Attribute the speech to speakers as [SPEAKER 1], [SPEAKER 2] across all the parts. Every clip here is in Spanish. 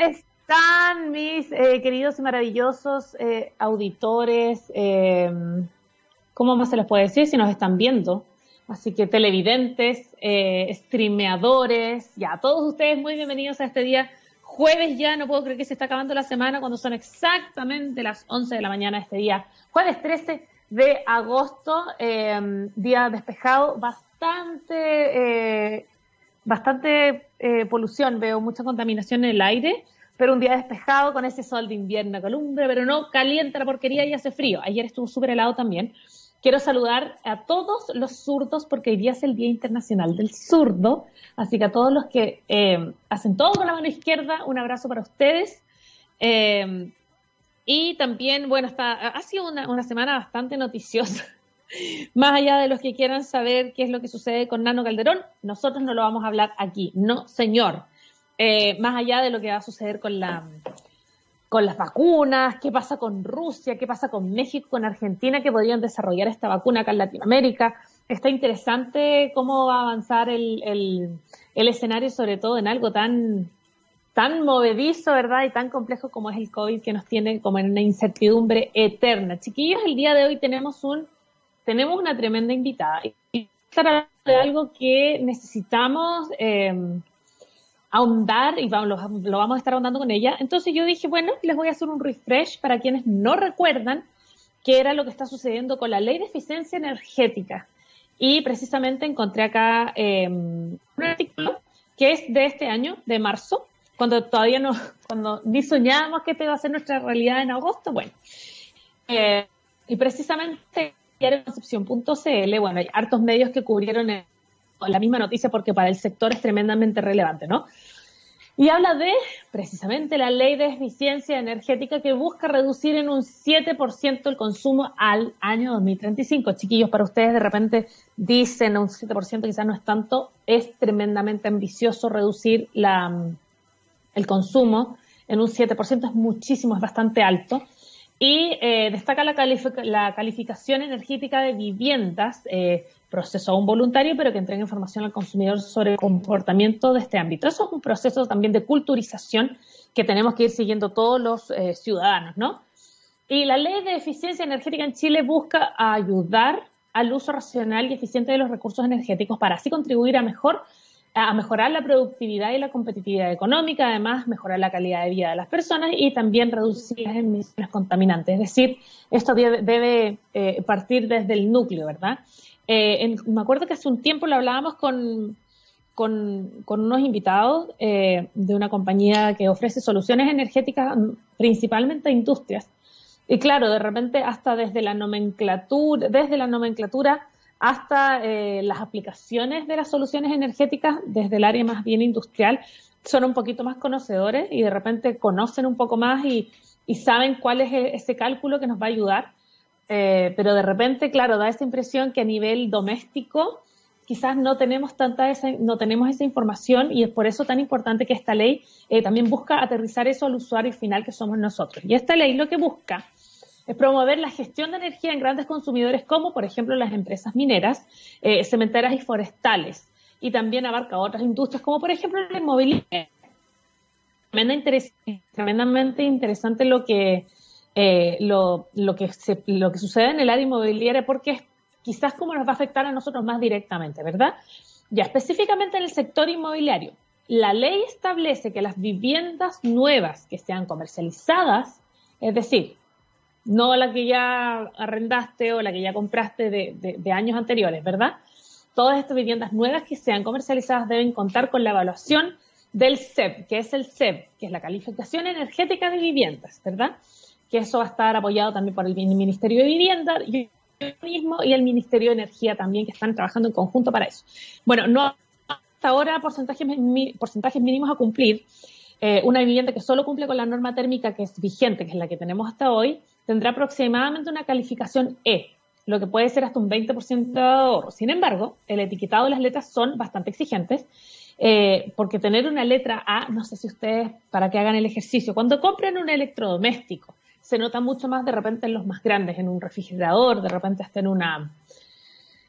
[SPEAKER 1] están mis eh, queridos y maravillosos eh, auditores? Eh, ¿Cómo más se les puede decir si nos están viendo? Así que televidentes, streameadores, ya, todos ustedes muy bienvenidos a este día jueves ya, no puedo creer que se está acabando la semana cuando son exactamente las 11 de la mañana de este día, jueves 13 de agosto, día despejado, bastante, bastante polución, veo mucha contaminación en el aire, pero un día despejado con ese sol de invierno columbre, pero no calienta la porquería y hace frío. Ayer estuvo súper helado también. Quiero saludar a todos los zurdos porque hoy día es el Día Internacional del Zurdo, así que a todos los que eh, hacen todo con la mano izquierda, un abrazo para ustedes. Eh, y también, bueno, ha sido una, una semana bastante noticiosa. Más allá de los que quieran saber qué es lo que sucede con Nano Calderón, nosotros no lo vamos a hablar aquí. No, señor. Eh, más allá de lo que va a suceder con, la, con las vacunas, qué pasa con Rusia, qué pasa con México, con Argentina, que podrían desarrollar esta vacuna acá en Latinoamérica. Está interesante cómo va a avanzar el, el, escenario, sobre todo en algo tan, tan movedizo, ¿verdad? Y tan complejo como es el COVID, que nos tiene como en una incertidumbre eterna. Chiquillos, el día de hoy tenemos un, tenemos una tremenda invitada. Y de algo que necesitamos, eh, ahondar y vamos, lo, vamos a estar ahondando con ella. Entonces yo dije, bueno, les voy a hacer un refresh para quienes no recuerdan qué era lo que está sucediendo con la ley de eficiencia energética. Y precisamente encontré acá em, un artículo que es de este año, de marzo, cuando todavía no, cuando ni soñábamos que iba a ser nuestra realidad en agosto. Bueno, eh, y precisamente en Concepción.cl, bueno, hay hartos medios que cubrieron la misma noticia porque para el sector es tremendamente relevante, ¿no? Y habla de precisamente la ley de eficiencia energética que busca reducir en un 7% el consumo al año 2035. Chiquillos, para ustedes de repente dicen un 7%, quizás no es tanto, es tremendamente ambicioso reducir la, el consumo en un 7%, es muchísimo, es bastante alto. Y eh, destaca la, la, calificación energética de viviendas, eh, proceso aún voluntario, pero que entrega información al consumidor sobre el comportamiento de este ámbito. Eso es un proceso también de culturización que tenemos que ir siguiendo todos los eh, ciudadanos, ¿no? Y la ley de eficiencia energética en Chile busca ayudar al uso racional y eficiente de los recursos energéticos para así contribuir a mejor a mejorar la productividad y la competitividad económica, además mejorar la calidad de vida de las personas y también reducir las emisiones contaminantes. Es decir, esto debe, eh, partir desde el núcleo, ¿verdad? Eh, me acuerdo que hace un tiempo lo hablábamos con, con, unos invitados eh, de una compañía que ofrece soluciones energéticas principalmente a industrias. Y claro, de repente hasta desde la nomenclatura, desde la nomenclatura hasta eh, las aplicaciones de las soluciones energéticas desde el área más bien industrial son un poquito más conocedores y de repente conocen un poco más y, saben cuál es e-, ese cálculo que nos va a ayudar. Eh, pero de repente, claro, da esa impresión que a nivel doméstico quizás no tenemos tanta esa, no tenemos esa información y es por eso tan importante que esta ley eh, también busca aterrizar eso al usuario final que somos nosotros. Y esta ley lo que busca es promover la gestión de energía en grandes consumidores como, por ejemplo, las empresas mineras, eh, cementeras y forestales. Y también abarca otras industrias como, por ejemplo, la inmobiliaria. Tremendamente interesante lo que, eh, lo, que sucede en el área inmobiliaria porque es quizás como nos va a afectar a nosotros más directamente, ¿verdad? Ya específicamente en el sector inmobiliario, la ley establece que las viviendas nuevas que sean comercializadas, es decir, no la que ya arrendaste o la que ya compraste de, años anteriores, ¿verdad? Todas estas viviendas nuevas que sean comercializadas deben contar con la evaluación del CEP, que es el CEP, que es la calificación energética de viviendas, ¿verdad? Que eso va a estar apoyado también por el Ministerio de Vivienda y el Ministerio de Energía también, que están trabajando en conjunto para eso. Bueno, no hasta ahora porcentajes, mínimos a cumplir. Eh, una vivienda que solo cumple con la norma térmica que es vigente, que es la que tenemos hasta hoy, tendrá aproximadamente una calificación E, lo que puede ser hasta un 20% de ahorro. Sin embargo, el etiquetado de las letras son bastante exigentes, eh, porque tener una letra A, no sé si ustedes, para que hagan el ejercicio, cuando compren un electrodoméstico, se nota mucho más de repente en los más grandes, en un refrigerador, de repente hasta en una,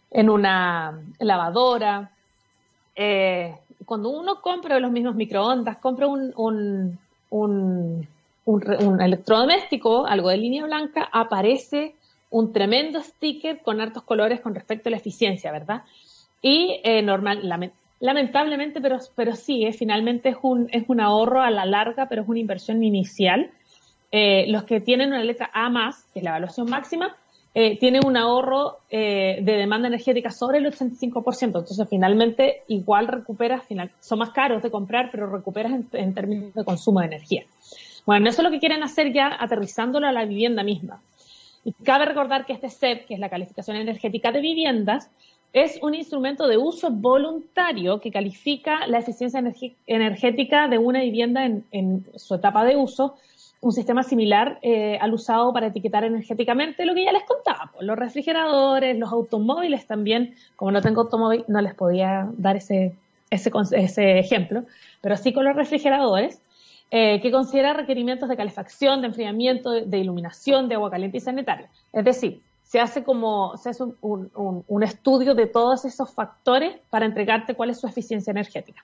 [SPEAKER 1] en una lavadora. Eh, cuando uno compra los mismos microondas, compra un, un, electrodoméstico, algo de línea blanca, aparece un tremendo sticker con hartos colores con respecto a la eficiencia, ¿verdad? Y eh, normal, lamentablemente, pero, pero sí, eh, finalmente es un, es un ahorro a la larga, pero es una inversión inicial. Eh, los que tienen una letra A más, que es la evaluación máxima, tienen un ahorro de demanda energética sobre el 85%. Entonces, finalmente, igual recuperas, son más caros de comprar, pero recuperas en, términos de consumo de energía. Bueno, eso es lo que quieren hacer ya aterrizándolo a la vivienda misma. Y cabe recordar que este CEP, que es la calificación energética de viviendas, es un instrumento de uso voluntario que califica la eficiencia energética de una vivienda en, su etapa de uso, un sistema similar eh, al usado para etiquetar energéticamente lo que ya les contaba, pues, los refrigeradores, los automóviles también, como no tengo automóvil no les podía dar ese, ejemplo, pero sí con los refrigeradores, eh, que considera requerimientos de calefacción, de enfriamiento, de iluminación, de agua caliente y sanitaria. Es decir, se hace como, se hace un, estudio de todos esos factores para entregarte cuál es su eficiencia energética.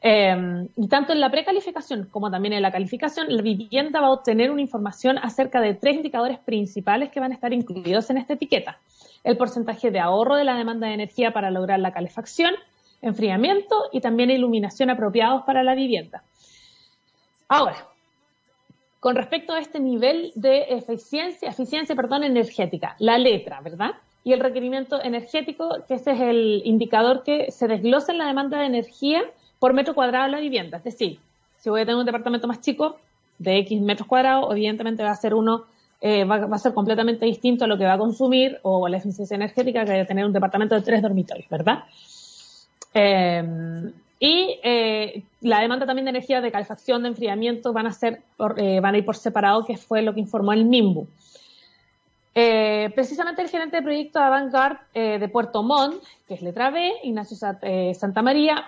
[SPEAKER 1] Em, y tanto en la precalificación como también en la calificación, la vivienda va a obtener una información acerca de tres indicadores principales que van a estar incluidos en esta etiqueta. El porcentaje de ahorro de la demanda de energía para lograr la calefacción, enfriamiento y también iluminación apropiados para la vivienda. Ahora, con respecto a este nivel de eficiencia, eficiencia perdón, energética, la letra, ¿verdad? Y el requerimiento energético, que ese es el indicador que se desglosa en la demanda de energía por metro cuadrado de la vivienda. Es decir, si voy a tener un departamento más chico, de X metros cuadrados, evidentemente va a ser uno, eh, va, a ser completamente distinto a lo que va a consumir o la eficiencia energética que va a tener un departamento de tres dormitorios, ¿verdad? Eh, y eh, la demanda también de energía de calefacción, de enfriamiento, van a, ser eh, van a ir por separado, que fue lo que informó el MIMBU. Eh, precisamente el gerente de proyecto de Avantgarde de Puerto Montt, que es letra B, Ignacio Santa María,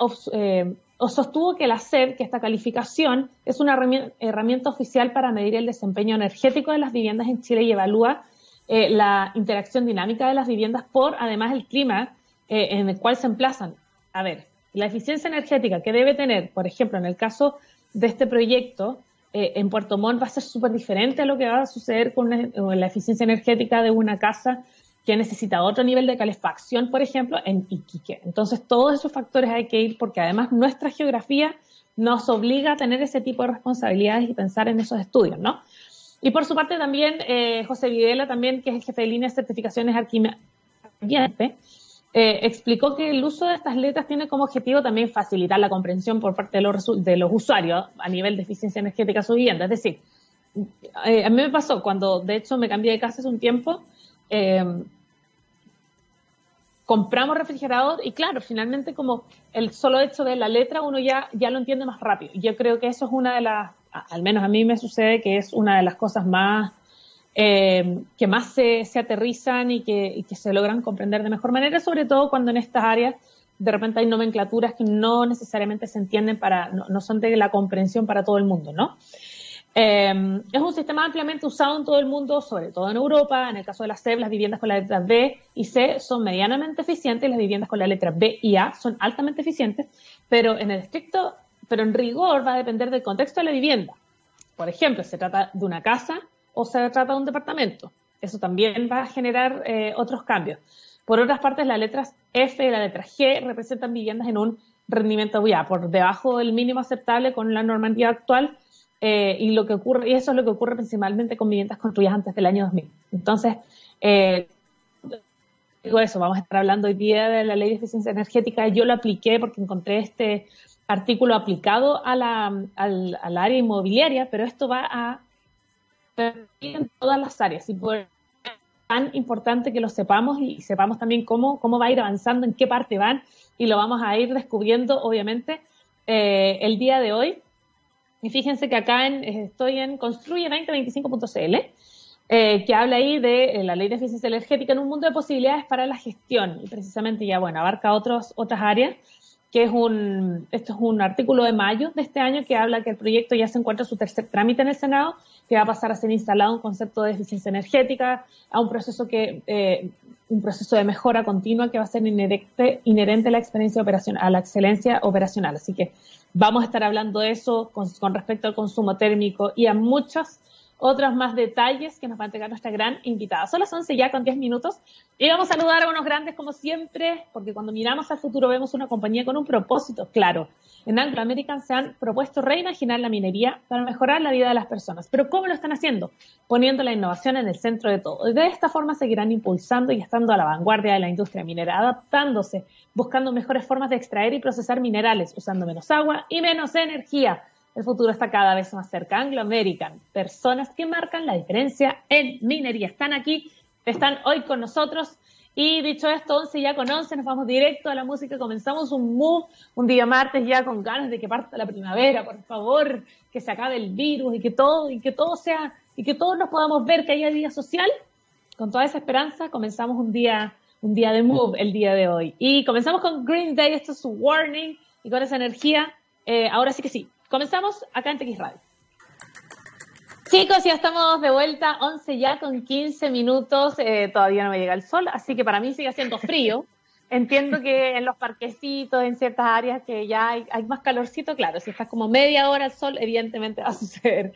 [SPEAKER 1] sostuvo que la SED, que esta calificación, es una herramienta oficial para medir el desempeño energético de las viviendas en Chile y evalúa la interacción dinámica de las viviendas por, además, el clima en el cual se emplazan. A ver, la eficiencia energética que debe tener, por ejemplo, en el caso de este proyecto, eh, en Puerto Montt va a ser súper diferente a lo que va a suceder con la eficiencia energética de una casa que necesita otro nivel de calefacción, por ejemplo, en Iquique. Entonces, todos esos factores hay que ir porque además nuestra geografía nos obliga a tener ese tipo de responsabilidades y pensar en esos estudios, ¿no? Y por su parte también, eh, José Videla, también, que es el jefe de línea de certificaciones Arquimede, eh, explicó que el uso de estas letras tiene como objetivo también facilitar la comprensión por parte de los, de los usuarios a nivel de eficiencia energética de su vivienda. Es decir, eh, a mí me pasó cuando, de hecho, me cambié de casa hace un tiempo, eh, compramos refrigerador y claro, finalmente como el solo hecho de la letra uno ya, ya lo entiende más rápido. Yo creo que eso es una de las, al menos a mí me sucede que es una de las cosas más eh, que más se, aterrizan y que, se logran comprender de mejor manera, sobre todo cuando en estas áreas de repente hay nomenclaturas que no necesariamente se entienden para, no, son de la comprensión para todo el mundo, ¿no? Eh, es un sistema ampliamente usado en todo el mundo, sobre todo en Europa. En el caso de las CEP, las viviendas con la letra B y C son medianamente eficientes, las viviendas con la letra B y A son altamente eficientes, pero en el estricto, pero en rigor va a depender del contexto de la vivienda. Por ejemplo, se trata de una casa o se trata de un departamento. Eso también va a generar eh, otros cambios. Por otras partes, las letras F y la letra G representan viviendas en un rendimiento ya por debajo del mínimo aceptable con la normativa actual eh, y lo que ocurre y eso es lo que ocurre principalmente con viviendas construidas antes del año 2000. Entonces, eh, digo eso, vamos a estar hablando hoy día de la ley de eficiencia energética. Yo lo apliqué porque encontré este artículo aplicado al, al área inmobiliaria, pero esto va a en todas las áreas. Y por tan importante que lo sepamos y sepamos también cómo, cómo va a ir avanzando, en qué parte van y lo vamos a ir descubriendo obviamente eh, el día de hoy. Y fíjense que acá en, estoy en construye2025.cl, eh, que habla ahí de eh, la ley de eficiencia energética en un mundo de posibilidades para la gestión. Y precisamente ya, bueno, abarca otros, otras áreas que es un, esto es un artículo de mayo de este año que habla que el proyecto ya se encuentra en su tercer trámite en el Senado, que va a pasar a ser instalado un concepto de eficiencia energética, a un proceso que, eh, un proceso de mejora continua que va a ser inherente, inherente a la experiencia operacional, a la excelencia operacional. Así que vamos a estar hablando de eso con, respecto al consumo térmico y a muchos otros más detalles que nos va a entregar nuestra gran invitada. Son las 11 ya con 10 minutos y vamos a saludar a unos grandes como siempre, porque cuando miramos al futuro vemos una compañía con un propósito claro. En Anglo American se han propuesto reimaginar la minería para mejorar la vida de las personas. Pero ¿cómo lo están haciendo? Poniendo la innovación en el centro de todo. De esta forma seguirán impulsando y estando a la vanguardia de la industria minera, adaptándose, buscando mejores formas de extraer y procesar minerales, usando menos agua y menos energía el futuro está cada vez más cerca. Anglo American, personas que marcan la diferencia en minería. Están aquí, están hoy con nosotros. Y dicho esto, 11 ya con 11, nos vamos directo a la música. Comenzamos un move un día martes ya con ganas de que parta la primavera, por favor, que se acabe el virus y que todo, y que todo sea, y que todos nos podamos ver que haya día social. Con toda esa esperanza, comenzamos un día, un día de move el día de hoy. Y comenzamos con Green Day, esto es su warning, y con esa energía, eh, ahora sí que sí, Comenzamos acá en TX Radio. Chicos, ya estamos de vuelta, 11 ya con 15 minutos, eh, todavía no me llega el sol, así que para mí sigue haciendo frío. Entiendo que en los parquecitos, en ciertas áreas que ya hay, más calorcito, claro, si estás como media hora al sol, evidentemente va a suceder.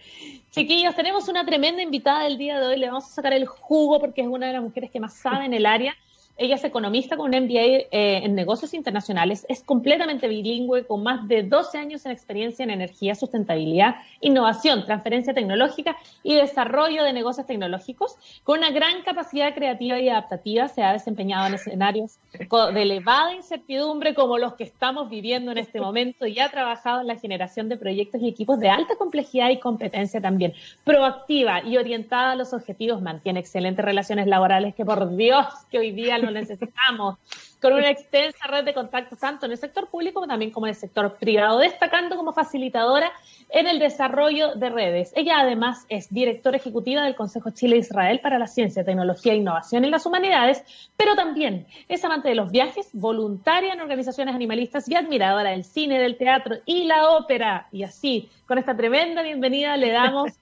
[SPEAKER 1] Chiquillos, tenemos una tremenda invitada del día de hoy, le vamos a sacar el jugo porque es una de las mujeres que más sabe en el área. Ella es economista con un MBA eh, en negocios internacionales, es completamente bilingüe, con más de 12 años en experiencia en energía, sustentabilidad, innovación, transferencia tecnológica y desarrollo de negocios tecnológicos. Con una gran capacidad creativa y adaptativa, se ha desempeñado en escenarios de elevada incertidumbre como los que estamos viviendo en este momento y ha trabajado en la generación de proyectos y equipos de alta complejidad y competencia también. Proactiva y orientada a los objetivos, mantiene excelentes relaciones laborales que por Dios que hoy día lo necesitamos, con una extensa red de contactos tanto en el sector público también como en el sector privado, destacando como facilitadora en el desarrollo de redes. Ella además es directora ejecutiva del Consejo Chile-Israel para la Ciencia, Tecnología e Innovación en las Humanidades, pero también es amante de los viajes, voluntaria en organizaciones animalistas y admiradora del cine, del teatro y la ópera. Y así, con esta tremenda bienvenida, le damos,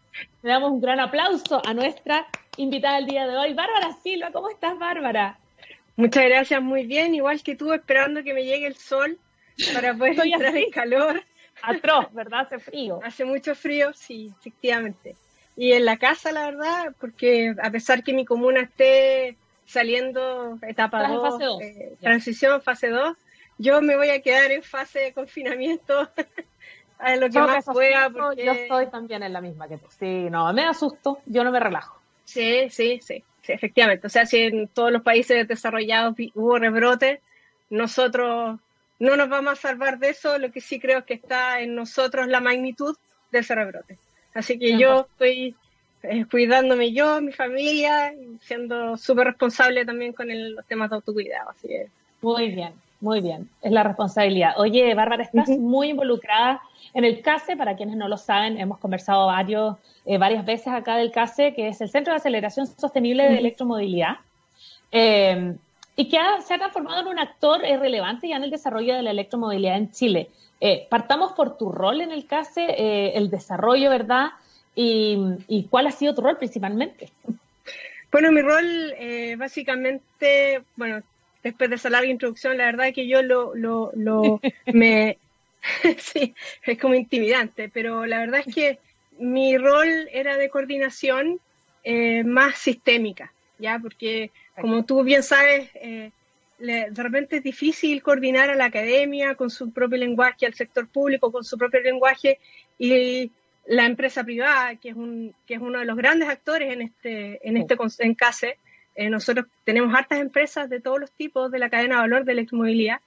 [SPEAKER 1] le damos un gran aplauso a nuestra invitada del día de hoy, Bárbara Silva. ¿Cómo estás, Bárbara?
[SPEAKER 2] Muchas gracias, muy bien. Igual que tú, esperando que me llegue el sol para poder Estoy entrar en calor.
[SPEAKER 1] Atroz, ¿verdad? Hace frío.
[SPEAKER 2] Hace mucho frío, sí, efectivamente. Y en la casa, la verdad, porque a pesar que mi comuna esté saliendo etapa 2, eh, transición fase 2, yo me voy a quedar en fase de confinamiento
[SPEAKER 1] a lo que más pueda. Porque... Yo estoy también en la misma que tú. Sí, no, me asusto, yo no me relajo.
[SPEAKER 2] Sí, sí, sí efectivamente. O sea, si en todos los países desarrollados hubo rebrote, nosotros no nos vamos a salvar de eso. Lo que sí creo es que está en nosotros la magnitud de ese rebrote. Así que yo estoy eh, cuidándome yo, mi familia, y siendo súper responsable también con los temas de autocuidado. Así
[SPEAKER 1] Muy bien, muy bien. Es la responsabilidad. Oye, Bárbara, estás muy involucrada en el CASE. Para quienes no lo saben, hemos conversado varios eh, varias veces acá del CASE, que es el Centro de Aceleración Sostenible de Electromovilidad, eh, y que se ha transformado en un actor eh, relevante ya en el desarrollo de la electromovilidad en Chile. partamos por tu rol en el CASE, el desarrollo, ¿verdad? Y, cuál ha sido tu rol principalmente?
[SPEAKER 2] Bueno, mi rol básicamente, bueno, después de esa larga introducción, la verdad es que yo lo, lo, lo me, sí, es como intimidante, pero la verdad es que mi rol era de coordinación eh, más sistémica, ¿ya? Porque, como tú bien sabes, eh, de repente es difícil coordinar a la academia con su propio lenguaje, al sector público con su propio lenguaje y la empresa privada, que es, un, que es uno de los grandes actores en este, en este en CASE. Eh, nosotros tenemos hartas empresas de todos los tipos de la cadena de valor de electromovilidad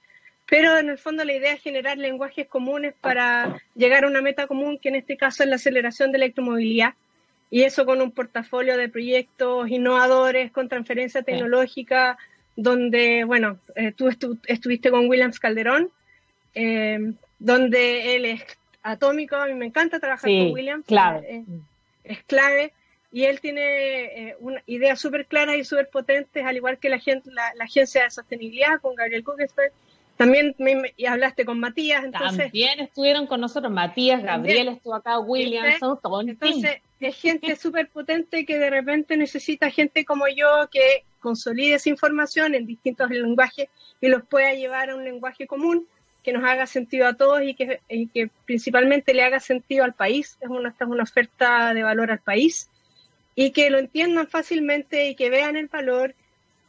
[SPEAKER 2] pero en el fondo la idea es generar lenguajes comunes para llegar a una meta común, que en este caso es la aceleración de electromovilidad, y eso con un portafolio de proyectos innovadores, con transferencia tecnológica, donde, bueno, eh, tú estuviste con Williams Calderón, eh, donde él es atómico, a mí me encanta trabajar con Williams,
[SPEAKER 1] clave.
[SPEAKER 2] Eh, es clave, y él tiene una ideas súper claras y súper potentes, al igual que la, gente, la, Agencia de Sostenibilidad con Gabriel Kugesberg, también me, y hablaste con Matías. Entonces,
[SPEAKER 1] también estuvieron con nosotros, Matías, Gabriel estuvo acá, Williamson, todo
[SPEAKER 2] Entonces, es gente súper potente que de repente necesita gente como yo que consolide esa información en distintos lenguajes y los pueda llevar a un lenguaje común que nos haga sentido a todos y que, que principalmente le haga sentido al país. Es una, es una oferta de valor al país y que lo entiendan fácilmente y que vean el valor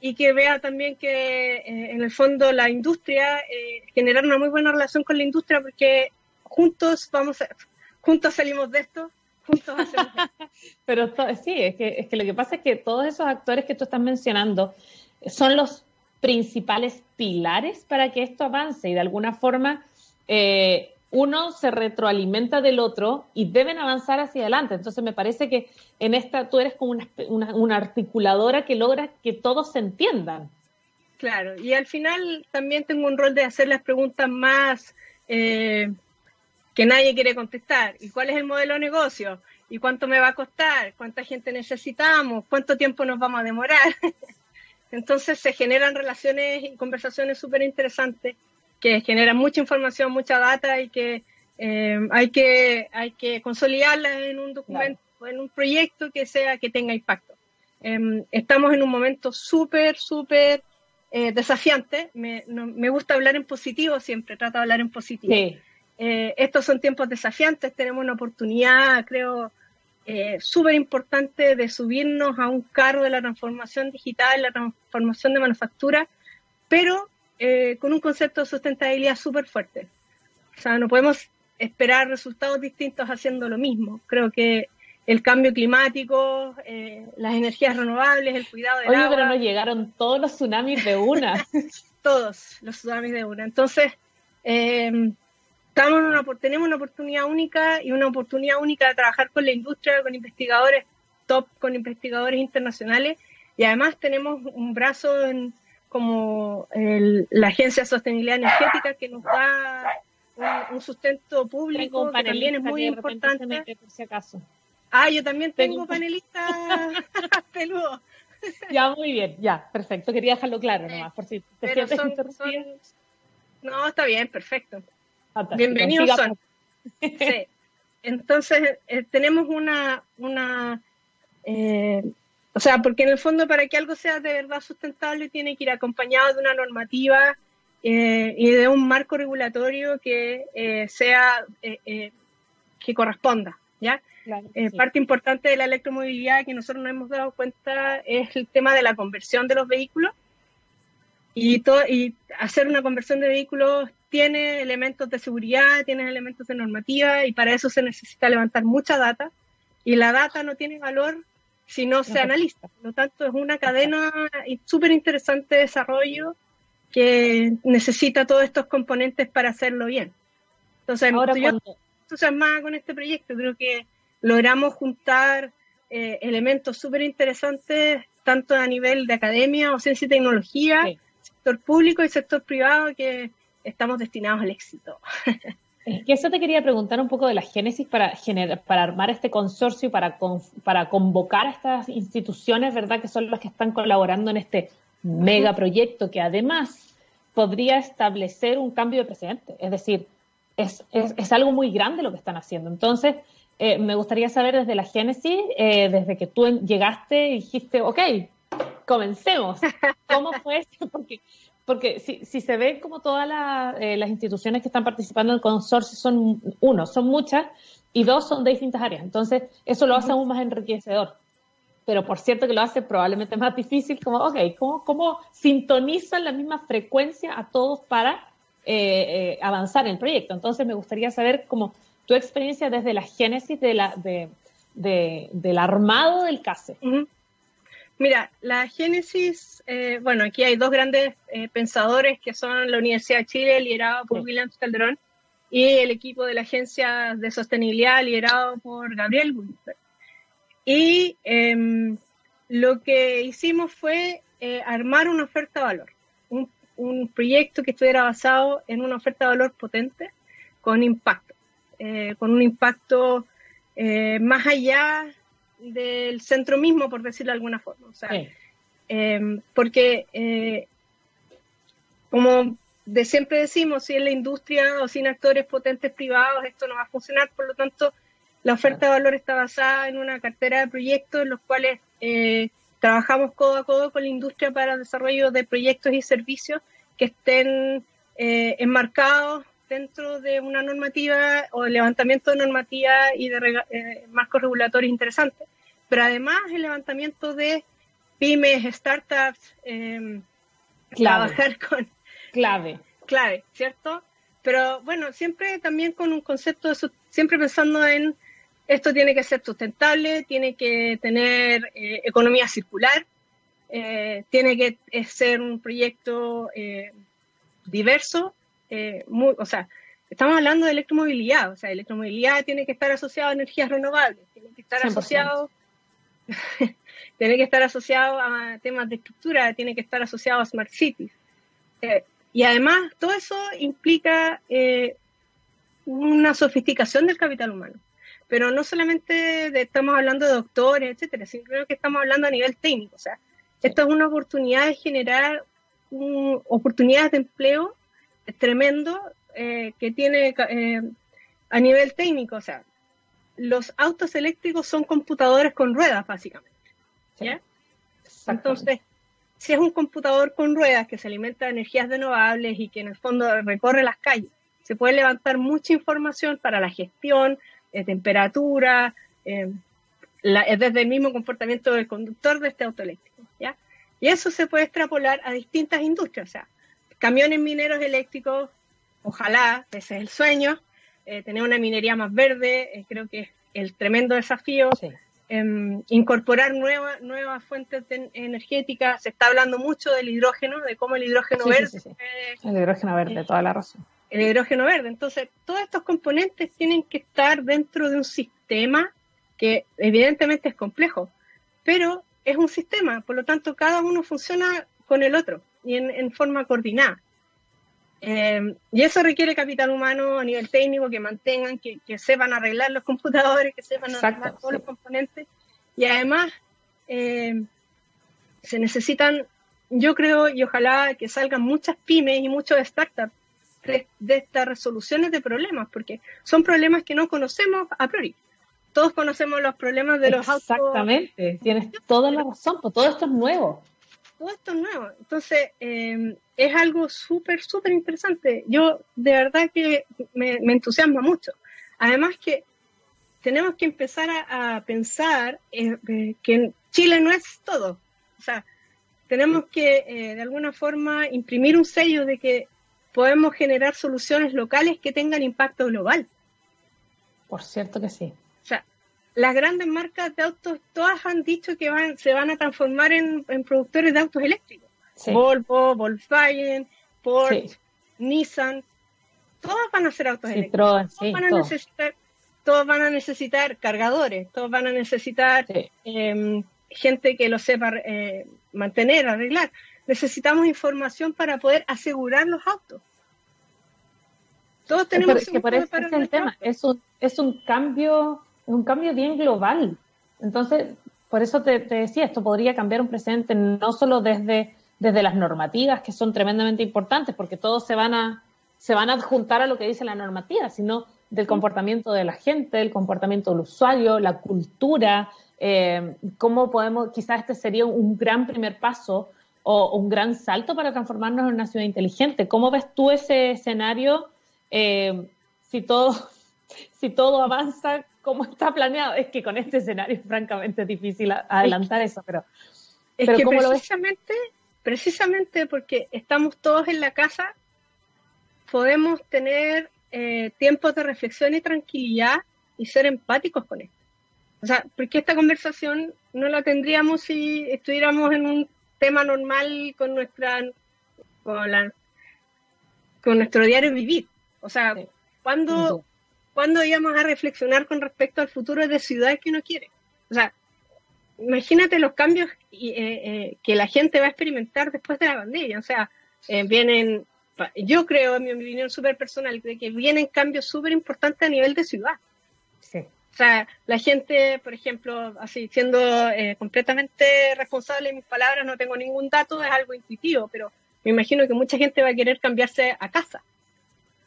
[SPEAKER 2] y que vea también que eh, en el fondo la industria, eh, generar una muy buena relación con la industria porque juntos vamos juntos salimos de esto, juntos hacemos esto.
[SPEAKER 1] Pero sí, es que, es que lo que pasa es que todos esos actores que tú estás mencionando son los principales pilares para que esto avance y de alguna forma eh, uno se retroalimenta del otro y deben avanzar hacia adelante. Entonces me parece que en esta tú eres como una, articuladora que logra que todos se entiendan.
[SPEAKER 2] Claro, y al final también tengo un rol de hacer las preguntas más eh, que nadie quiere contestar. ¿Y cuál es el modelo de negocio? ¿Y cuánto me va a costar? ¿Cuánta gente necesitamos? ¿Cuánto tiempo nos vamos a demorar? Entonces se generan relaciones y conversaciones súper interesantes que generan mucha información, mucha data y que eh, hay que hay que consolidarla en un documento, en un proyecto que sea que tenga impacto. Em, estamos en un momento súper, súper eh, desafiante. Me, me, gusta hablar en positivo siempre, trato de hablar en positivo. Eh, estos son tiempos desafiantes, tenemos una oportunidad, creo, súper importante de subirnos a un carro de la transformación digital, la transformación de manufactura, pero eh, con un concepto de sustentabilidad súper fuerte. O sea, no podemos esperar resultados distintos haciendo lo mismo. Creo que el cambio climático, eh, las energías renovables, el cuidado del
[SPEAKER 1] Oye, pero no llegaron todos los tsunamis de una.
[SPEAKER 2] todos los tsunamis de una. Entonces, eh, estamos una, tenemos una oportunidad única y una oportunidad única de trabajar con la industria, con investigadores top, con investigadores internacionales y además tenemos un brazo en, como la Agencia de Sostenibilidad Energética que nos da un, sustento público que también es muy importante.
[SPEAKER 1] si acaso.
[SPEAKER 2] Ah, yo también tengo, panelistas peludos.
[SPEAKER 1] Ya, muy bien, ya, perfecto. Quería dejarlo claro nomás, por si te
[SPEAKER 2] No, está bien, perfecto. Bienvenidos son. Sí. Entonces, eh, tenemos una, una eh, o sea, porque en el fondo para que algo sea de verdad sustentable tiene que ir acompañado de una normativa eh, y de un marco regulatorio que eh, sea, eh, que corresponda, ¿ya? Parte importante de la electromovilidad que nosotros nos hemos dado cuenta es el tema de la conversión de los vehículos. Y, todo, y hacer una conversión de vehículos tiene elementos de seguridad, tiene elementos de normativa y para eso se necesita levantar mucha data. Y la data no tiene valor si no se analiza. Por lo tanto, es una cadena súper interesante de desarrollo que necesita todos estos componentes para hacerlo bien. Entonces, Ahora, yo estoy entusiasmada con este proyecto. Creo que logramos juntar eh, elementos súper interesantes, tanto a nivel de academia o ciencia y tecnología, sector público y sector privado, que estamos destinados al éxito.
[SPEAKER 1] Es que eso te quería preguntar un poco de la génesis para, generar, para armar este consorcio, para, para convocar a estas instituciones, ¿verdad? Que son las que están colaborando en este megaproyecto que además podría establecer un cambio de precedente. Es decir, es, es, algo muy grande lo que están haciendo. Entonces, eh, me gustaría saber desde la génesis, eh, desde que tú llegaste y dijiste, ok, comencemos. ¿Cómo fue esto? Porque porque si, si se ve como todas eh, las instituciones que están participando en el consorcio son, uno, son muchas, y dos, son de distintas áreas. Entonces, eso lo hace aún más enriquecedor. Pero por cierto que lo hace probablemente más difícil, como, ok, ¿cómo, cómo sintonizan la misma frecuencia a todos para eh, eh, avanzar en el proyecto? Entonces, me gustaría saber como tu experiencia desde la génesis de la, de, del armado del CASE.
[SPEAKER 2] Mira, la génesis, eh, bueno, aquí hay dos grandes eh, pensadores que son la Universidad de Chile, liderado por William Calderón, y el equipo de la Agencia de Sostenibilidad, liderado por Gabriel Gulfer. Y em, lo que hicimos fue eh, armar una oferta de valor, un, un, proyecto que estuviera basado en una oferta de valor potente, con impacto, con un impacto más allá del centro mismo, por decirlo de alguna forma. O sea, em, porque eh, como de siempre decimos, si en la industria o sin actores potentes privados, esto no va a funcionar, por lo tanto, la oferta de valor está basada en una cartera de proyectos en los cuales eh, trabajamos codo a codo con la industria para el desarrollo de proyectos y servicios que estén eh, enmarcados dentro de una normativa o de levantamiento de normativa y de eh, marcos regulatorios interesantes. Pero además el levantamiento de pymes, startups, em, trabajar con...
[SPEAKER 1] Clave.
[SPEAKER 2] Clave, ¿cierto? Pero bueno, siempre también con un concepto de siempre pensando en esto tiene que ser sustentable, tiene que tener eh, economía circular, eh, tiene que ser un proyecto eh, diverso, muy, o sea, estamos hablando de electromovilidad, o sea, electromovilidad tiene que estar asociado a energías renovables, tiene que estar asociado tiene que estar asociado a temas de estructura, tiene que estar asociado a smart cities. y además, todo eso implica una sofisticación del capital humano pero no solamente estamos hablando de doctores, etcétera, sino que estamos hablando a nivel técnico. O sea, esto es una oportunidad de generar oportunidades de empleo tremendo eh, que tiene eh, a nivel técnico. O sea, los autos eléctricos son computadores con ruedas, básicamente. ¿ya? Entonces, si es un computador con ruedas que se alimenta de energías renovables y que en el fondo recorre las calles, se puede levantar mucha información para la gestión, eh, temperatura, eh, es desde el mismo comportamiento del conductor de este auto eléctrico, ¿ya? Y eso se puede extrapolar a distintas industrias, o sea, camiones mineros eléctricos, ojalá, ese es el sueño, eh, tener una minería más verde, creo que es el tremendo desafío, em, incorporar nuevas nuevas fuentes energéticas, se está hablando mucho del hidrógeno, de cómo el hidrógeno verde...
[SPEAKER 1] el hidrógeno verde, toda la razón.
[SPEAKER 2] el hidrógeno verde. Entonces, todos estos componentes tienen que estar dentro de un sistema que evidentemente es complejo, pero es un sistema, por lo tanto, cada uno funciona con el otro y en, forma coordinada. Eh, y eso requiere capital humano a nivel técnico, que mantengan, que, sepan arreglar los computadores, que sepan arreglar todos los componentes. Y además, eh, se necesitan, yo creo, y ojalá que salgan muchas pymes y muchos startups de, estas resoluciones de problemas, porque son problemas que no conocemos a priori. Todos conocemos los problemas de los
[SPEAKER 1] autos. Exactamente, tienes toda la razón, pues todo esto es nuevo.
[SPEAKER 2] Todo esto es nuevo. Entonces, eh, es algo súper, súper interesante. Yo de verdad que me, entusiasma mucho. Además que tenemos que empezar a, pensar eh, eh, que Chile no es todo. O sea, tenemos que de alguna forma imprimir un sello de que podemos generar soluciones locales que tengan impacto global.
[SPEAKER 1] Por cierto que sí.
[SPEAKER 2] Las grandes marcas de autos, todas han dicho que van, se van a transformar en, productores de autos eléctricos. Volvo, Volkswagen, Ford, Nissan, todas van a ser autos eléctricos. Todos van, a necesitar, todos van a necesitar cargadores, todos van a necesitar em, gente que lo sepa eh, mantener, arreglar. Necesitamos información para poder asegurar los autos.
[SPEAKER 1] Todos tenemos que por eso es el tema, es un, es un cambio, un cambio bien global. Entonces, por eso te, decía, esto podría cambiar un precedente no solo desde, desde las normativas, que son tremendamente importantes, porque todos se van a, se van a adjuntar a lo que dice la normativa, sino del comportamiento de la gente, el comportamiento del usuario, la cultura, eh, cómo podemos, quizás este sería un gran primer paso o un gran salto para transformarnos en una ciudad inteligente. ¿Cómo ves tú ese escenario eh, si, todo, si todo avanza como está planeado? Es que con este escenario es francamente difícil adelantar eso, pero,
[SPEAKER 2] es que precisamente, precisamente porque estamos todos en la casa, podemos tener eh, tiempos de reflexión y tranquilidad y ser empáticos con esto. O sea, porque esta conversación no la tendríamos si estuviéramos en un tema normal con nuestra con, con nuestro diario vivir. O sea, cuando ¿cuándo, íbamos a reflexionar con respecto al futuro de ciudades que uno quiere? O sea, imagínate los cambios eh, eh, que la gente va a experimentar después de la pandemia. O sea, eh, vienen, yo creo, en mi opinión súper personal, de que vienen cambios súper importantes a nivel de ciudad. Sí. O sea, la gente, por ejemplo, así siendo eh, completamente responsable de mis palabras, no tengo ningún dato, es algo intuitivo, pero me imagino que mucha gente va a querer cambiarse a casa.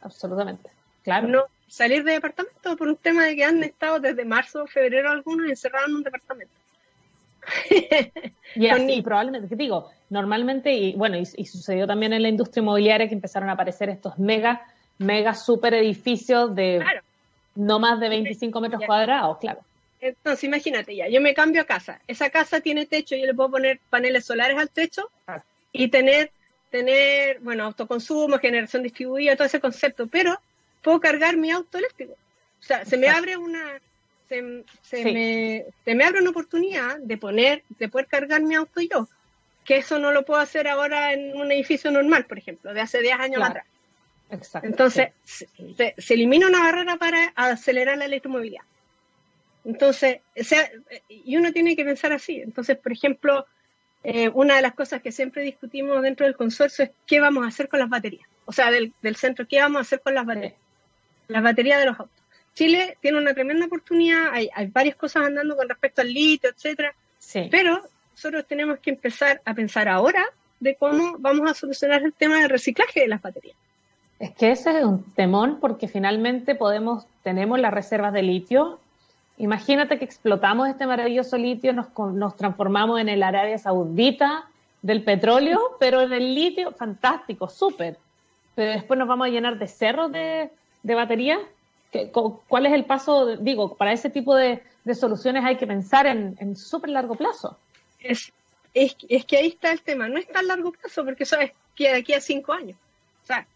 [SPEAKER 1] Absolutamente, claro.
[SPEAKER 2] No salir de departamento por un tema de que han estado desde marzo o febrero algunos encerrados en un departamento.
[SPEAKER 1] y probablemente, te digo, normalmente, y bueno, y, sucedió también en la industria inmobiliaria que empezaron a aparecer estos mega, mega super edificios de no más de 25 metros cuadrados, claro.
[SPEAKER 2] Entonces, imagínate ya, yo me cambio a casa. Esa casa tiene techo, yo le puedo poner paneles solares al techo y tener, tener, bueno, autoconsumo, generación distribuida, todo ese concepto, pero puedo cargar mi auto eléctrico. O sea, se me abre una, se, me, se me abre una oportunidad de poner, de poder cargar mi auto yo, que eso no lo puedo hacer ahora en un edificio normal, por ejemplo, de hace 10 años atrás. Exacto, Entonces, se, elimina una barrera para acelerar la electromovilidad. Entonces, y uno tiene que pensar así. Entonces, por ejemplo, eh, una de las cosas que siempre discutimos dentro del consorcio es qué vamos a hacer con las baterías. O sea, del, centro, qué vamos a hacer con las baterías. Las baterías de los autos. Chile tiene una tremenda oportunidad, hay, varias cosas andando con respecto al litio, etcétera. Pero nosotros tenemos que empezar a pensar ahora de cómo vamos a solucionar el tema del reciclaje de las baterías.
[SPEAKER 1] Es que ese es un temón porque finalmente podemos, tenemos las reservas de litio. Imagínate que explotamos este maravilloso litio, nos, nos transformamos en el Arabia Saudita del petróleo, pero en el litio, fantástico, súper. Pero después nos vamos a llenar de cerros de, de baterías. ¿Cuál es el paso? Digo, para ese tipo de, soluciones hay que pensar en, en súper largo plazo.
[SPEAKER 2] Es, es, es, que ahí está el tema. No es tan largo plazo porque eso es que de aquí a cinco años. O sea,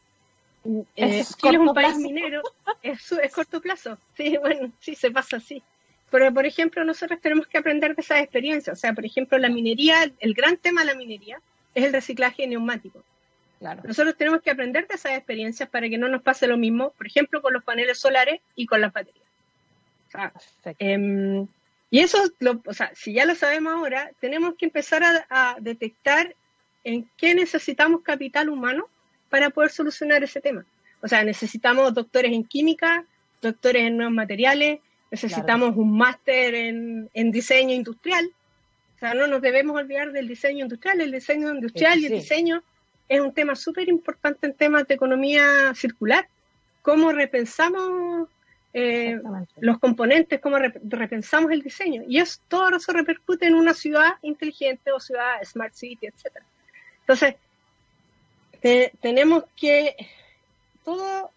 [SPEAKER 2] eh, Chile es un país minero, es, es, corto plazo. Sí, bueno, sí, se pasa así. Pero, por ejemplo, nosotros tenemos que aprender de esas experiencias. O sea, por ejemplo, la minería, el gran tema de la minería es el reciclaje neumático. Claro. Nosotros tenemos que aprender de esas experiencias para que no nos pase lo mismo, por ejemplo, con los paneles solares y con las baterías. Em, y eso, o sea, si ya lo sabemos ahora, tenemos que empezar a, detectar en qué necesitamos capital humano para poder solucionar ese tema. O sea, necesitamos doctores en química, doctores en nuevos materiales, necesitamos un máster en, en, diseño industrial. O sea, no nos debemos olvidar del diseño industrial. El diseño industrial y el diseño es un tema súper importante en temas de economía circular. Cómo repensamos eh, los componentes, cómo repensamos el diseño. Y eso, todo eso repercute en una ciudad inteligente o ciudad smart city, etc. Entonces, tenemos que todo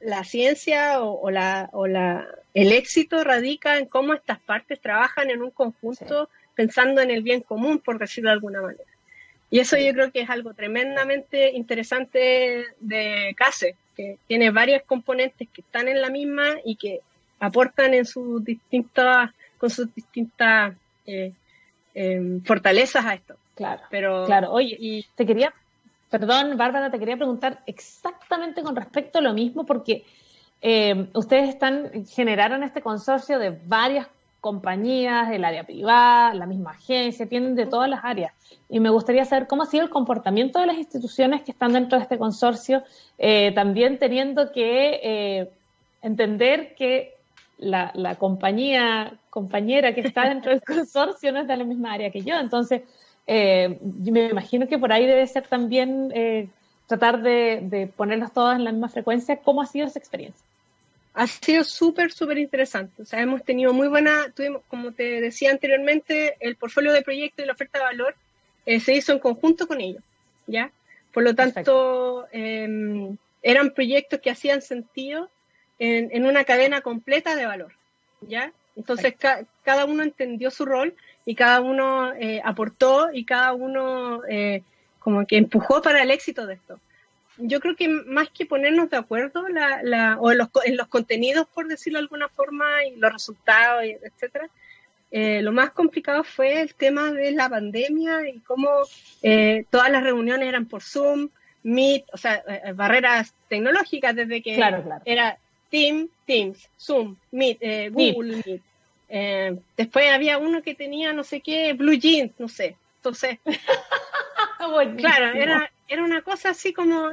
[SPEAKER 2] la ciencia o, la, o la, el éxito radica en cómo estas partes trabajan en un conjunto pensando en el bien común, por decirlo de alguna manera. Y eso yo creo que es algo tremendamente interesante de CASE, que tiene varios componentes que están en la misma y que aportan en sus distintas, con sus distintas eh, em, fortalezas a esto.
[SPEAKER 1] Claro, pero claro. Oye, y te quería, perdón, Bárbara, te quería preguntar exactamente con respecto a lo mismo, porque eh, ustedes están generaron este consorcio de varias compañías, del área privada, la misma agencia, tienen de todas las áreas y me gustaría saber cómo ha sido el comportamiento de las instituciones que están dentro de este consorcio, eh, también teniendo que eh, entender que la, compañía compañera que está dentro del consorcio no es de la misma área que yo. Entonces, eh, me imagino que por ahí debe ser también tratar de, de ponerlos todos en la misma frecuencia. ¿Cómo ha sido esa experiencia?
[SPEAKER 2] Ha sido súper, súper interesante. O sea, hemos tenido muy buena, tuvimos, como te decía anteriormente, el portfolio de proyectos y la oferta de valor eh, se hizo en conjunto con ellos, ¿ya? Por lo tanto, em, eran proyectos que hacían sentido en, una cadena completa de valor, ¿ya? Entonces, cada uno entendió su rol y cada uno eh, aportó y cada uno eh, como que empujó para el éxito de esto. Yo creo que más que ponernos de acuerdo la, la, o en los, en los contenidos, por decirlo de alguna forma, y los resultados, etcétera, eh, lo más complicado fue el tema de la pandemia y cómo eh, todas las reuniones eran por Zoom, Meet, o sea, eh, barreras tecnológicas desde que era Team, Teams, Zoom, Meet, Google Meet. después había uno que tenía no sé qué, Blue Jeans, no sé. Entonces, claro, era, era una cosa así como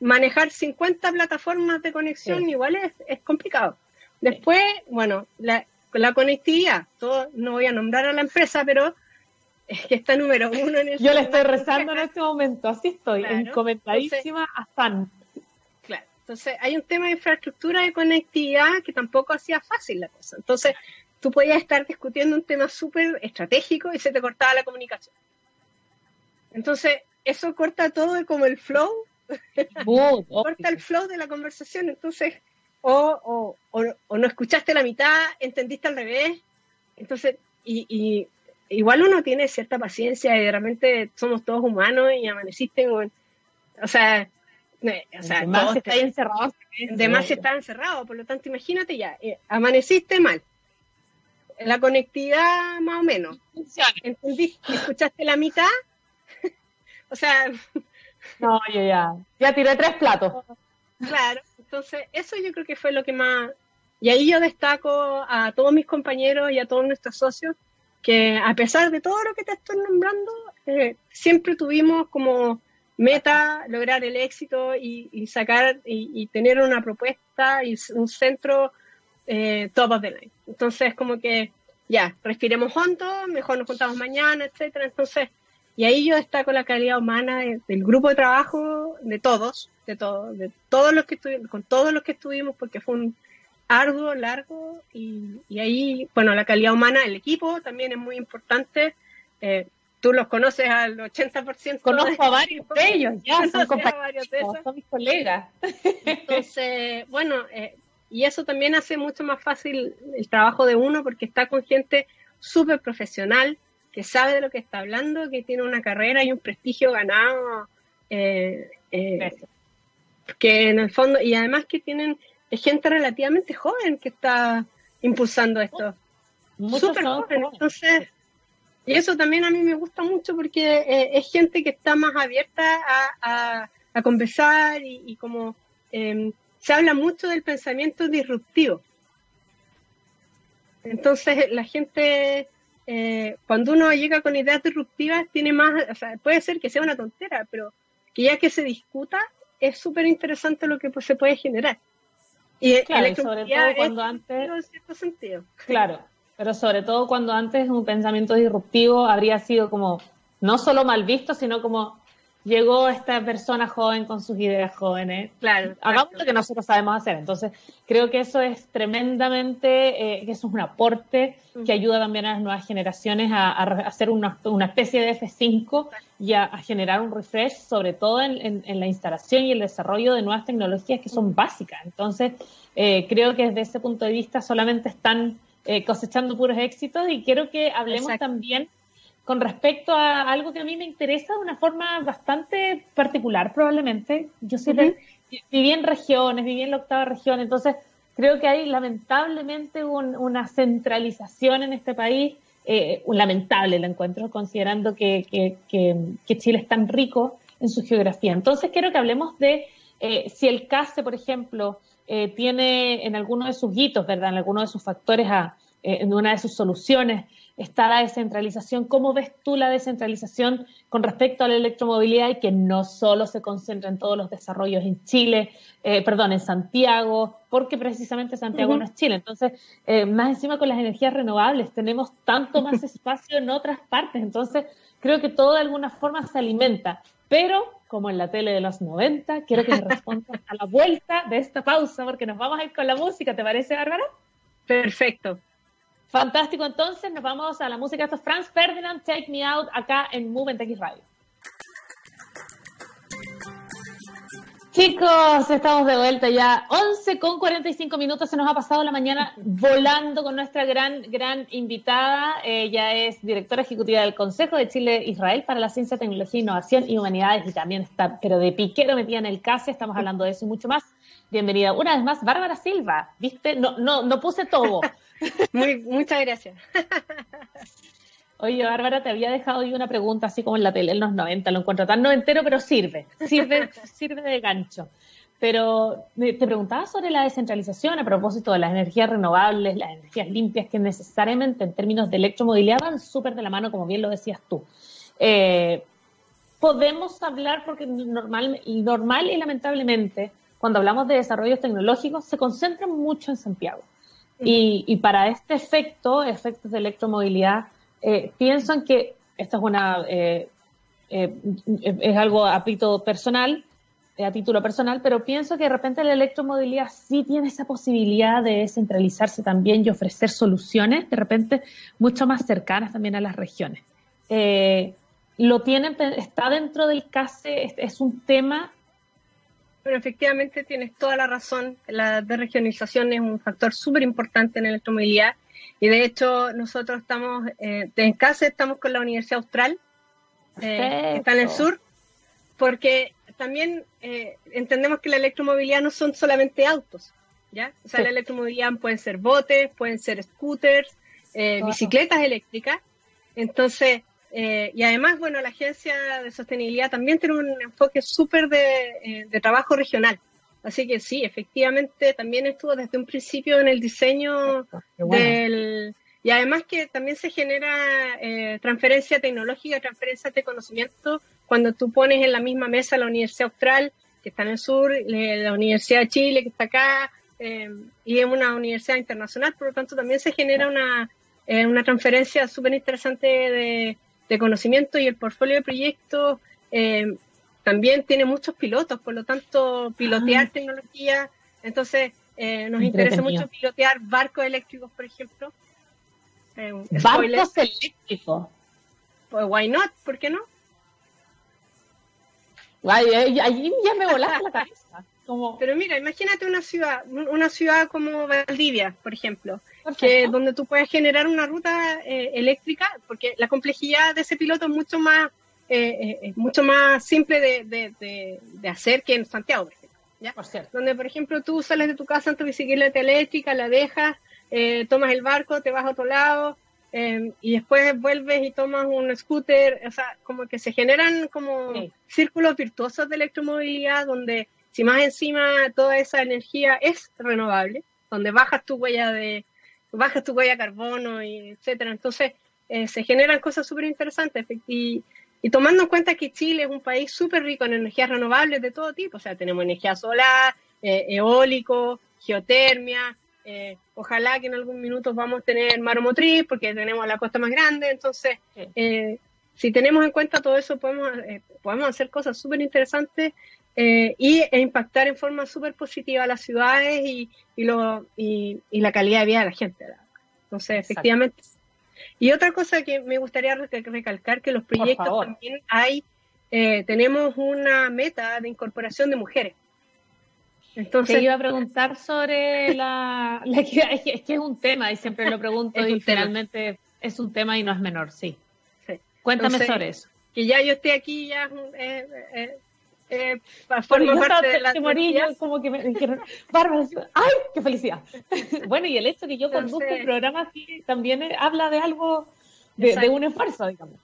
[SPEAKER 2] manejar 50 plataformas de conexión igual es, es complicado. Después, bueno, la, la conectividad, todo, no voy a nombrar a la empresa, pero que está número uno en el
[SPEAKER 1] Yo le estoy rezando en este momento, así estoy, encomendadísima a FAN.
[SPEAKER 2] Claro, entonces hay un tema de infraestructura de conectividad que tampoco hacía fácil la cosa. Entonces, tú podías estar discutiendo un tema súper estratégico y se te cortaba la comunicación. Entonces, eso corta todo como el flow, corta el flow de la conversación. Entonces, o, no escuchaste la mitad, entendiste al revés. Entonces, y, igual uno tiene cierta paciencia y realmente somos todos humanos y amaneciste o sea, o sea,
[SPEAKER 1] está encerrado.
[SPEAKER 2] Además está encerrado, por lo tanto, imagínate ya, eh, amaneciste mal, la conectividad más o menos. ¿Entendiste? ¿Escuchaste la mitad? O sea...
[SPEAKER 1] no, yo ya, ya tiré tres platos.
[SPEAKER 2] Claro, entonces eso yo creo que fue lo que más... Y ahí yo destaco a todos mis compañeros y a todos nuestros socios que a pesar de todo lo que te estoy nombrando, eh, siempre tuvimos como meta lograr el éxito y, sacar y, tener una propuesta y un centro eh, top of the line. Entonces, como que ya, respiremos hondo, mejor nos contamos mañana, etcétera. Entonces, y ahí yo destaco la calidad humana del grupo de trabajo, de todos, de todos, de todos los que estuvimos, con todos los que estuvimos, porque fue un arduo, largo, y, ahí, bueno, la calidad humana, el equipo también es muy importante. Eh, tú los conoces al 80%.
[SPEAKER 1] Conozco a varios de ellos, ya, son compañeros, son mis colegas.
[SPEAKER 2] Entonces, bueno, eh, y eso también hace mucho más fácil el trabajo de uno porque está con gente súper profesional, que sabe de lo que está hablando, que tiene una carrera y un prestigio ganado, eh, eh, que en el fondo, y además que tienen gente relativamente joven que está impulsando esto. Súper joven, entonces, y eso también a mí me gusta mucho porque eh, es gente que está más abierta a, conversar y, como em, se habla mucho del pensamiento disruptivo. Entonces, la gente, eh, cuando uno llega con ideas disruptivas, tiene más, o sea, puede ser que sea una tontera, pero que ya que se discuta, es súper interesante lo que pues, se puede generar.
[SPEAKER 1] Y, claro, sobre todo cuando antes. En cierto sentido. Claro, pero sobre todo cuando antes un pensamiento disruptivo habría sido como no solo mal visto, sino como llegó esta persona joven con sus ideas jóvenes. Claro. Hagamos lo que nosotros sabemos hacer. Entonces, creo que eso es tremendamente, eh, que eso es un aporte que ayuda también a las nuevas generaciones a, hacer una, especie de F5 y a, generar un refresh, sobre todo en, la instalación y el desarrollo de nuevas tecnologías que son básicas. Entonces, eh, creo que desde ese punto de vista solamente están eh, cosechando puros éxitos y quiero que hablemos también con respecto a algo que a mí me interesa de una forma bastante particular, probablemente. Yo soy viví en regiones, viví en la octava región, entonces creo que hay lamentablemente una centralización en este país, eh, un lamentable lo encuentro, considerando que, que, Chile es tan rico en su geografía. Entonces quiero que hablemos de eh, si el CASE, por ejemplo, eh, tiene en alguno de sus hitos, ¿verdad? En alguno de sus factores, a, en una de sus soluciones, está la descentralización. ¿Cómo ves tú la descentralización con respecto a la electromovilidad y que no solo se concentra en todos los desarrollos en Chile, eh, perdón, en Santiago, porque precisamente Santiago no es Chile? Entonces, eh, más encima con las energías renovables, tenemos tanto más espacio en otras partes. Entonces, creo que todo de alguna forma se alimenta. Pero, como en la tele de los 90, quiero que me respondas a la vuelta de esta pausa, porque nos vamos a ir con la música, ¿te parece, Bárbara?
[SPEAKER 2] Perfecto.
[SPEAKER 1] Fantástico, entonces nos vamos a la música. Esto es Franz Ferdinand, Take Me Out, acá en Movement Radio. Chicos, estamos de vuelta ya. 11 con 45 minutos, se nos ha pasado la mañana volando con nuestra gran, gran invitada. Ella es directora ejecutiva del Consejo de Chile-Israel para la Ciencia, Tecnología, Innovación y Humanidades y también está, pero de piquero metida en el CASE, estamos hablando de eso y mucho más. Bienvenida una vez más, Bárbara Silva. ¿Viste? No, no, no puse todo.
[SPEAKER 2] Muy, muchas gracias.
[SPEAKER 1] Oye, Bárbara, te había dejado yo una pregunta así como en la tele en los 90, lo encuentro tan noventero, pero sirve, sirve, sirve de gancho. Pero te preguntaba sobre la descentralización a propósito de las energías renovables, las energías limpias, que necesariamente en términos de electromovilidad van súper de la mano, como bien lo decías tú. Eh, podemos hablar, porque normal, normal y lamentablemente, cuando hablamos de desarrollos tecnológicos, se concentran mucho en Santiago. Y, para este efecto, efectos de electromovilidad, eh, piensan que esto es una eh, eh, es algo a pito personal, a título personal, pero pienso que de repente la electromovilidad sí tiene esa posibilidad de descentralizarse también y ofrecer soluciones de repente mucho más cercanas también a las regiones. lo tienen, está dentro del CASE, es un tema
[SPEAKER 2] pero efectivamente tienes toda la razón. La desregionización es un factor súper importante en la electromovilidad. Y de hecho, nosotros estamos, eh, en casa estamos con la Universidad Austral, eh, que está en el sur, porque también eh, entendemos que la electromovilidad no son solamente autos, ¿ya? O sea, la electromovilidad pueden ser botes, pueden ser scooters, eh, bicicletas eléctricas. Entonces, eh, y además, bueno, la Agencia de Sostenibilidad también tiene un enfoque súper de, eh, trabajo regional. Así que sí, efectivamente, también estuvo desde un principio en el diseño del... Y además que también se genera eh, transferencia tecnológica, transferencia de conocimiento, cuando tú pones en la misma mesa la Universidad Austral, que está en el sur, la Universidad de Chile, que está acá, y es una universidad internacional, por lo tanto también se genera una, una transferencia súper interesante de, de conocimiento y el portfolio de proyectos eh, también tiene muchos pilotos, por lo tanto, pilotear ah. tecnología. Entonces, eh, nos interesa mucho pilotear barcos eléctricos, por ejemplo.
[SPEAKER 1] Eh, barcos eléctricos.
[SPEAKER 2] Pues, why not? ¿Por qué no?
[SPEAKER 1] Allí ya me volaste la cabeza.
[SPEAKER 2] Pero mira, imagínate una ciudad, una ciudad como Valdivia, por ejemplo, que donde tú puedes generar una ruta eh, eléctrica, porque la complejidad de ese piloto es mucho más, eh, eh, mucho más simple de, hacer que en Santiago, por ejemplo. ¿ya? Donde, por ejemplo, tú sales de tu casa en tu bicicleta eléctrica, la dejas, tomas el barco, te vas a otro lado, y después vuelves y tomas un scooter, o sea, como que se generan como círculos virtuosos de electromovilidad donde si más encima toda esa energía es renovable, donde bajas tu huella de bajas tu huella de carbono y etcétera, entonces eh, se generan cosas súper interesantes y, tomando en cuenta que Chile es un país súper rico en energías renovables de todo tipo, o sea, tenemos energía solar, eh, eólico, geotermia, eh, ojalá que en algún minuto vamos a tener maromotriz porque tenemos la costa más grande, entonces si tenemos en cuenta todo eso podemos, podemos hacer cosas súper interesantes eh, y, e impactar en forma súper positiva a las ciudades y, y, lo, y, la calidad de vida de la gente. Entonces, efectivamente. Y otra cosa que me gustaría recalcar, que los proyectos también hay, eh, tenemos una meta de incorporación de mujeres.
[SPEAKER 1] Entonces, Te iba a preguntar sobre la, es que es un tema y siempre lo pregunto y finalmente es un tema y no es menor, sí. Cuéntame sobre eso.
[SPEAKER 2] Que ya yo esté aquí ya eh, eh
[SPEAKER 1] forma parte de la como que me Bárbara, ¡ay, qué felicidad! bueno, y el hecho que yo conduzco un programa así también eh, habla de algo, de, un esfuerzo, digamos.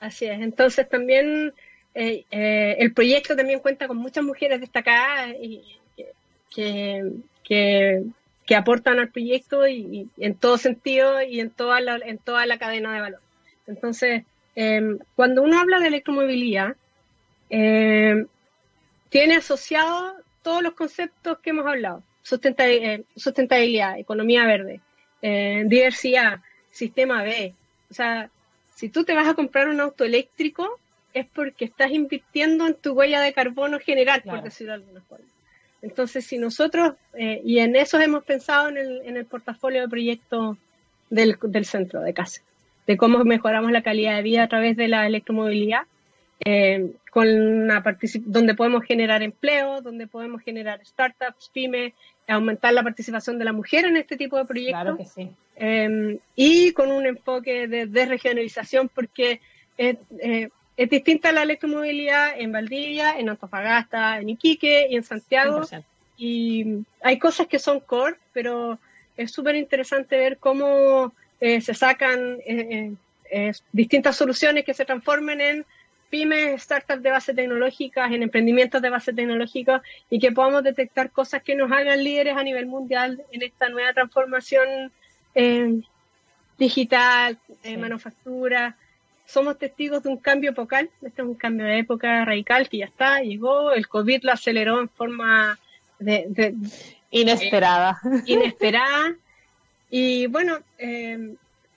[SPEAKER 2] Así es, entonces también eh, eh, el proyecto también cuenta con muchas mujeres destacadas y que, que, que aportan al proyecto y, en todo sentido y en toda la, en toda la cadena de valor. Entonces, cuando uno habla de electromovilidad, eh, tiene asociado todos los conceptos que hemos hablado. Eh, sustentabilidad, economía verde, eh, diversidad, sistema B. O sea, si tú te vas a comprar un auto eléctrico, es porque estás invirtiendo en tu huella de carbono general, por decirlo de alguna forma. Entonces, si nosotros, eh, y en eso hemos pensado en el, en el portafolio de proyectos del, del centro de casa, de cómo mejoramos la calidad de vida a través de la electromovilidad, eh, con una donde podemos generar empleo, donde podemos generar startups, pymes, aumentar la participación de la mujer en este tipo de proyectos. Em, y con un enfoque de desregionalización, porque es, eh, es, distinta la electromovilidad en Valdivia, en Antofagasta, en Iquique y en Santiago. Y hay cosas que son core, pero es súper interesante ver cómo eh, se sacan distintas soluciones que se transformen en pymes, startups de base tecnológica, en emprendimientos de base tecnológica y que podamos detectar cosas que nos hagan líderes a nivel mundial en esta nueva transformación eh, digital, eh, manufactura. Somos testigos de un cambio epocal, este es un cambio de época radical que ya está, llegó, el COVID lo aceleró en forma de,
[SPEAKER 1] inesperada.
[SPEAKER 2] inesperada. Y bueno,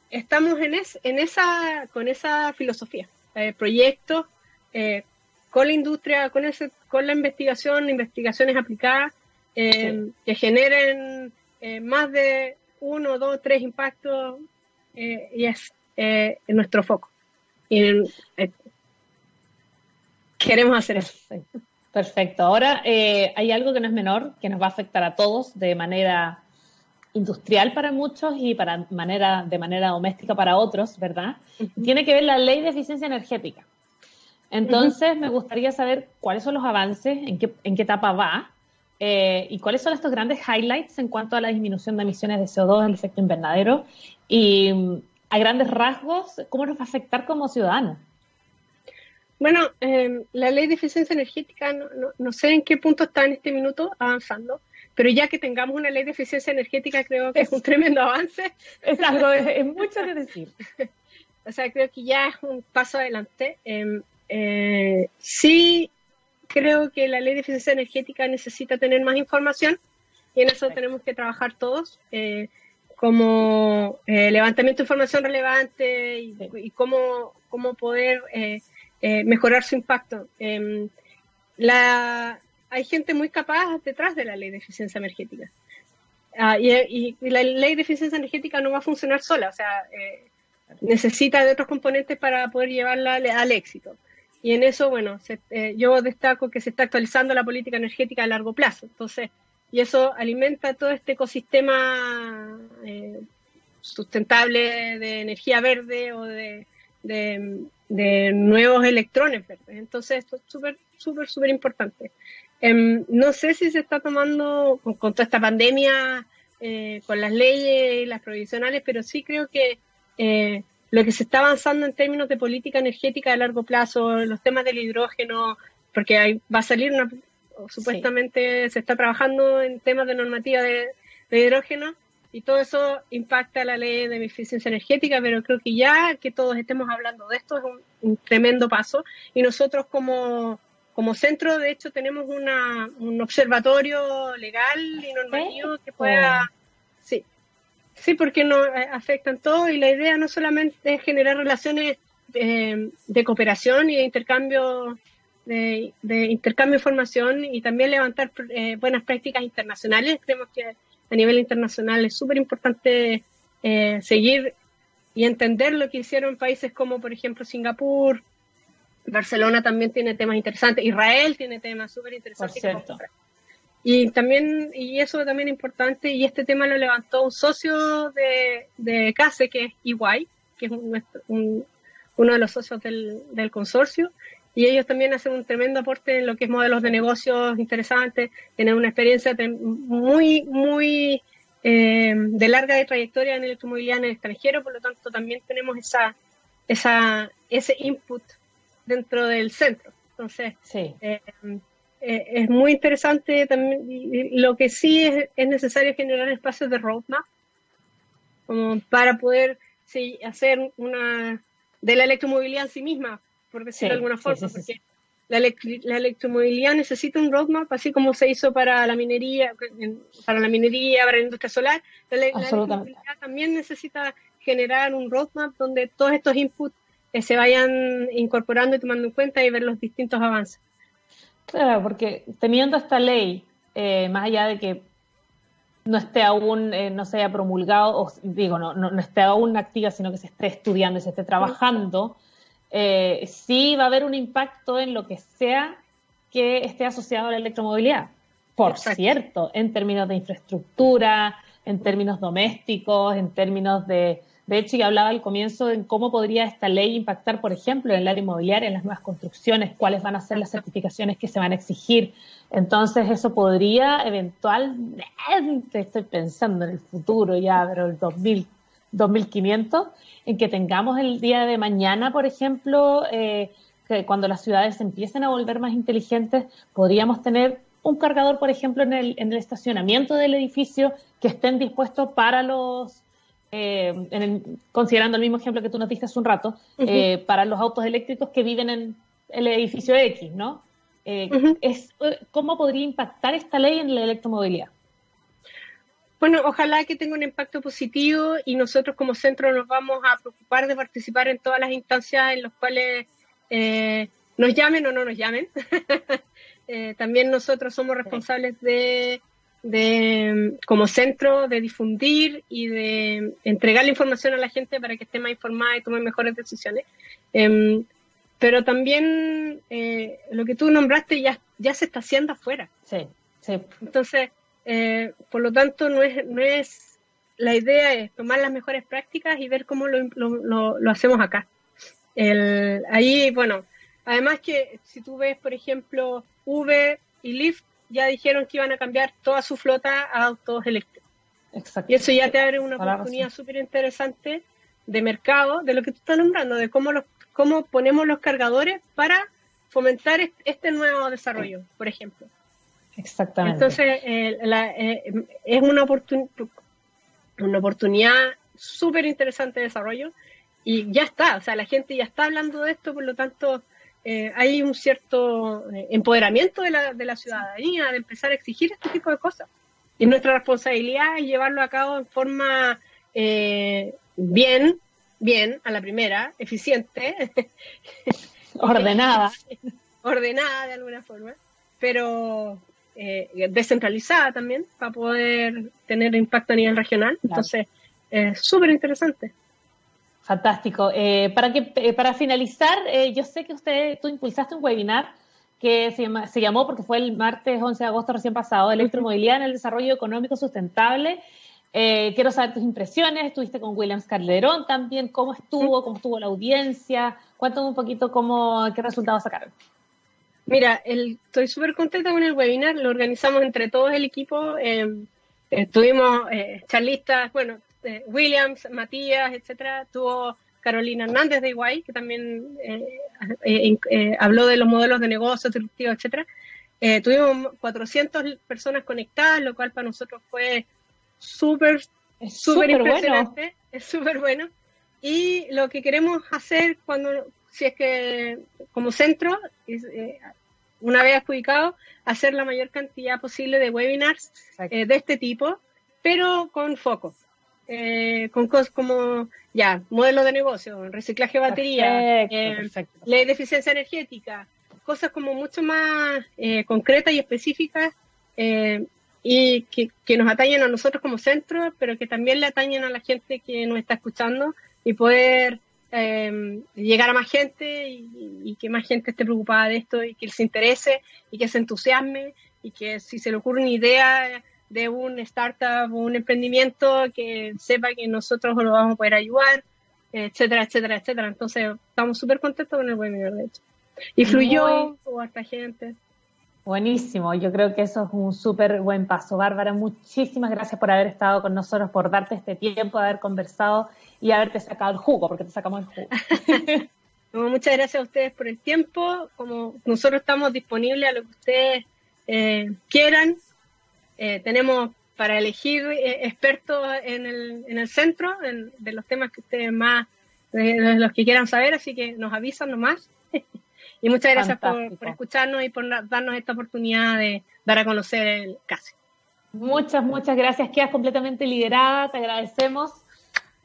[SPEAKER 2] estamos en, en esa, con esa filosofía, proyectos con la industria, con, ese, con la investigación, investigaciones aplicadas que generen más de uno, dos, tres impactos y es nuestro foco. Y queremos hacer eso.
[SPEAKER 1] Perfecto. Ahora eh, hay algo que no es menor, que nos va a afectar a todos de manera industrial para muchos y para manera, de manera doméstica para otros, ¿verdad? Tiene que ver la ley de eficiencia energética. Entonces, me gustaría saber cuáles son los avances, en qué, en qué etapa va eh, y cuáles son estos grandes highlights en cuanto a la disminución de emisiones de CO2, el efecto invernadero y a grandes rasgos, cómo nos va a afectar como ciudadanos.
[SPEAKER 2] Bueno, em, la ley de eficiencia energética, no, sé en qué punto está en este minuto avanzando, pero ya que tengamos una ley de eficiencia energética, creo que es, un tremendo avance.
[SPEAKER 1] Es algo, es, mucho que decir.
[SPEAKER 2] o sea, creo que ya es un paso adelante. Em, eh, sí, creo que la ley de eficiencia energética necesita tener más información y en eso tenemos que trabajar todos. Eh, como eh, levantamiento de información relevante y, y cómo, cómo poder eh, mejorar su impacto. Em, la, hay gente muy capaz detrás de la ley de eficiencia energética. Ah, y, la ley de eficiencia energética no va a funcionar sola, o sea, eh, necesita de otros componentes para poder llevarla al, éxito. Y en eso, bueno, eh, yo destaco que se está actualizando la política energética a largo plazo. Entonces, y eso alimenta todo este ecosistema sustentable de energía verde o de, de nuevos electrones verdes. Entonces, esto es súper, súper, súper importante. Em, no sé si se está tomando con, toda esta pandemia, eh, con las leyes y las provisionales, pero sí creo que eh, lo que se está avanzando en términos de política energética a largo plazo, los temas del hidrógeno, porque hay, va a salir una, supuestamente se está trabajando en temas de normativa de hidrógeno, y todo eso impacta la ley de eficiencia energética, pero creo que ya que todos estemos hablando de esto es un, tremendo paso. Y nosotros como, como centro, de hecho, tenemos una, un observatorio legal y normativo que pueda... Sí, sí, porque nos eh, afectan todo y la idea no solamente es generar relaciones eh, de cooperación y de intercambio de, intercambio de información y también levantar eh, buenas prácticas internacionales. Creemos que a nivel internacional es súper importante eh, seguir y entender lo que hicieron países como, por ejemplo, Singapur. Barcelona también tiene temas interesantes. Israel tiene temas súper interesantes. Y también, y eso también es importante, y este tema lo levantó un socio de, de CASE, que es EY, que es uno de los socios del, del consorcio, y ellos también hacen un tremendo aporte en lo que es modelos de negocios interesantes, tienen una experiencia muy, muy eh, de larga trayectoria en electromovilidad en el extranjero, por lo tanto también tenemos esa, esa, ese input dentro del centro. Entonces, sí. Eh, eh, es muy interesante también, lo que sí es, es necesario generar espacios de roadmap como para poder sí, hacer una de la electromovilidad en sí misma, por decirlo de alguna forma, porque la, electromovilidad necesita un roadmap, así como se hizo para la minería, para la minería, para la industria solar, la, electromovilidad también necesita generar un roadmap donde todos estos inputs eh, se vayan incorporando y tomando en cuenta y ver los distintos avances.
[SPEAKER 1] Claro, porque teniendo esta ley, eh, más allá de que no esté aún, eh, no se haya promulgado, o digo, no, no, esté aún activa, sino que se esté estudiando y se esté trabajando, eh, sí va a haber un impacto en lo que sea que esté asociado a la electromovilidad. Por cierto, en términos de infraestructura, en términos domésticos, en términos de... De hecho, ya hablaba al comienzo de cómo podría esta ley impactar, por ejemplo, en el área inmobiliaria, en las nuevas construcciones, cuáles van a ser las certificaciones que se van a exigir. Entonces, eso podría eventualmente, estoy pensando en el futuro ya, pero el 2000, 2500, en que tengamos el día de mañana, por ejemplo, eh, que cuando las ciudades empiecen a volver más inteligentes, podríamos tener un cargador, por ejemplo, en el, en el estacionamiento del edificio que estén dispuestos para los, eh, considerando el mismo ejemplo que tú nos diste hace un rato, eh, para los autos eléctricos que viven en el edificio X, ¿no? es, ¿Cómo podría impactar esta ley en la electromovilidad?
[SPEAKER 2] Bueno, ojalá que tenga un impacto positivo y nosotros como centro nos vamos a preocupar de participar en todas las instancias en las cuales eh, nos llamen o no nos llamen. Eh, también nosotros somos responsables de, como centro, de difundir y de entregar la información a la gente para que esté más informada y tome mejores decisiones. Em, pero también eh, lo que tú nombraste ya, ya se está haciendo afuera.
[SPEAKER 1] Sí, sí.
[SPEAKER 2] Entonces, eh, por lo tanto, no es, no es, la idea es tomar las mejores prácticas y ver cómo lo, lo, lo, hacemos acá. El, ahí, bueno, además que si tú ves, por ejemplo, Uber y Lyft ya dijeron que iban a cambiar toda su flota a autos eléctricos. Exacto. Y eso ya te abre una oportunidad súper interesante de mercado, de lo que tú estás nombrando, de cómo, los, cómo ponemos los cargadores para fomentar este nuevo desarrollo, por ejemplo.
[SPEAKER 1] Exactamente.
[SPEAKER 2] Entonces, eh, eh, es una, una oportunidad súper interesante de desarrollo y ya está, o sea, la gente ya está hablando de esto, por lo tanto, eh, hay un cierto empoderamiento de la, de la ciudadanía de empezar a exigir este tipo de cosas. Y nuestra responsabilidad es llevarlo a cabo en forma bien, bien, a la primera, eficiente.
[SPEAKER 1] Ordenada.
[SPEAKER 2] Ordenada de alguna forma, pero eh, descentralizada también para poder tener impacto a nivel regional. Entonces, es súper interesante.
[SPEAKER 1] Fantástico. Eh, para, que, eh, para finalizar, yo sé que usted, tú impulsaste un webinar que se, llamó, porque fue el martes 11 de agosto recién pasado, Electromovilidad en el Desarrollo Económico Sustentable. quiero saber tus impresiones. Estuviste con Williams Calderón también. ¿Cómo estuvo? ¿Cómo estuvo la audiencia? Cuéntame un poquito cómo, qué resultados sacaron.
[SPEAKER 2] Mira, estoy súper contenta con el webinar, lo organizamos entre todos el equipo. Eh, tuvimos eh, charlistas, bueno, eh, Williams, Matías, etcétera. Tuvo Carolina Hernández de Iguay, que también habló de los modelos de negocio, disruptivos, etcétera. tuvimos 400 personas conectadas, lo cual para nosotros fue súper, súper impresionante. Es súper bueno. Y lo que queremos hacer cuando si es que como centro, eh, una vez adjudicado, hacer la mayor cantidad posible de webinars eh, de este tipo, pero con foco. Eh, con cosas como ya, modelo de negocio, reciclaje de batería, ley de eficiencia energética, cosas como mucho más concretas y específicas y que, que, nos atañen a nosotros como centro, pero que también le atañen a la gente que nos está escuchando y poder eh, llegar a más gente y, que más gente esté preocupada de esto y que se interese y que se entusiasme y que si se le ocurre una idea de un startup o un emprendimiento que sepa que nosotros lo vamos a poder ayudar, etcétera, etcétera, etcétera. Entonces estamos súper contentos con el webinar, de hecho. Y fluyó, hubo harta gente.
[SPEAKER 1] Buenísimo, yo creo que eso es un súper buen paso. Bárbara, muchísimas gracias por haber estado con nosotros, por darte este tiempo, de haber conversado y haberte sacado el jugo, porque te sacamos el jugo.
[SPEAKER 2] muchas gracias a ustedes por el tiempo. Como nosotros estamos disponibles a lo que ustedes eh, quieran, eh, tenemos para elegir eh, expertos en el, en el centro de los temas que ustedes más, de los que quieran saber, así que nos avisan nomás. y muchas gracias por, por, escucharnos y por darnos esta oportunidad de dar a conocer el caso.
[SPEAKER 1] Muchas, muchas gracias. Quedas completamente liderada, te agradecemos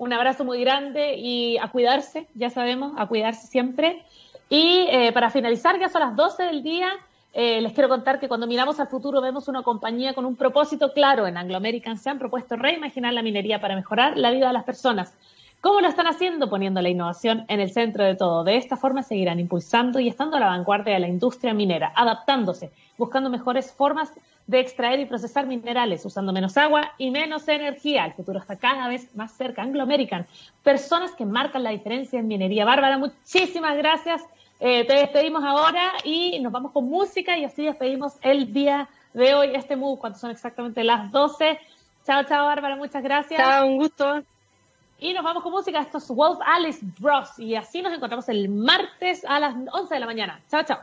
[SPEAKER 1] un abrazo muy grande y a cuidarse, ya sabemos, a cuidarse siempre. Y eh, para finalizar, ya son las 12 del día, eh, les quiero contar que cuando miramos al futuro vemos una compañía con un propósito claro. En Anglo American se han propuesto reimaginar la minería para mejorar la vida de las personas. ¿Cómo lo están haciendo? Poniendo la innovación en el centro de todo. De esta forma seguirán impulsando y estando a la vanguardia de la industria minera, adaptándose, buscando mejores formas de extraer y procesar minerales usando menos agua y menos energía. El futuro está cada vez más cerca. Anglo American, personas que marcan la diferencia en minería. Bárbara, muchísimas gracias. Eh, te despedimos ahora y nos vamos con música y así despedimos el día de hoy, este MOVE, cuando son exactamente las 12. Chao, chao, Bárbara, muchas gracias.
[SPEAKER 2] Chao, un gusto.
[SPEAKER 1] Y nos vamos con música. Esto es Wolf Alice Bros. Y así nos encontramos el martes a las 11 de la mañana. Chao, chao.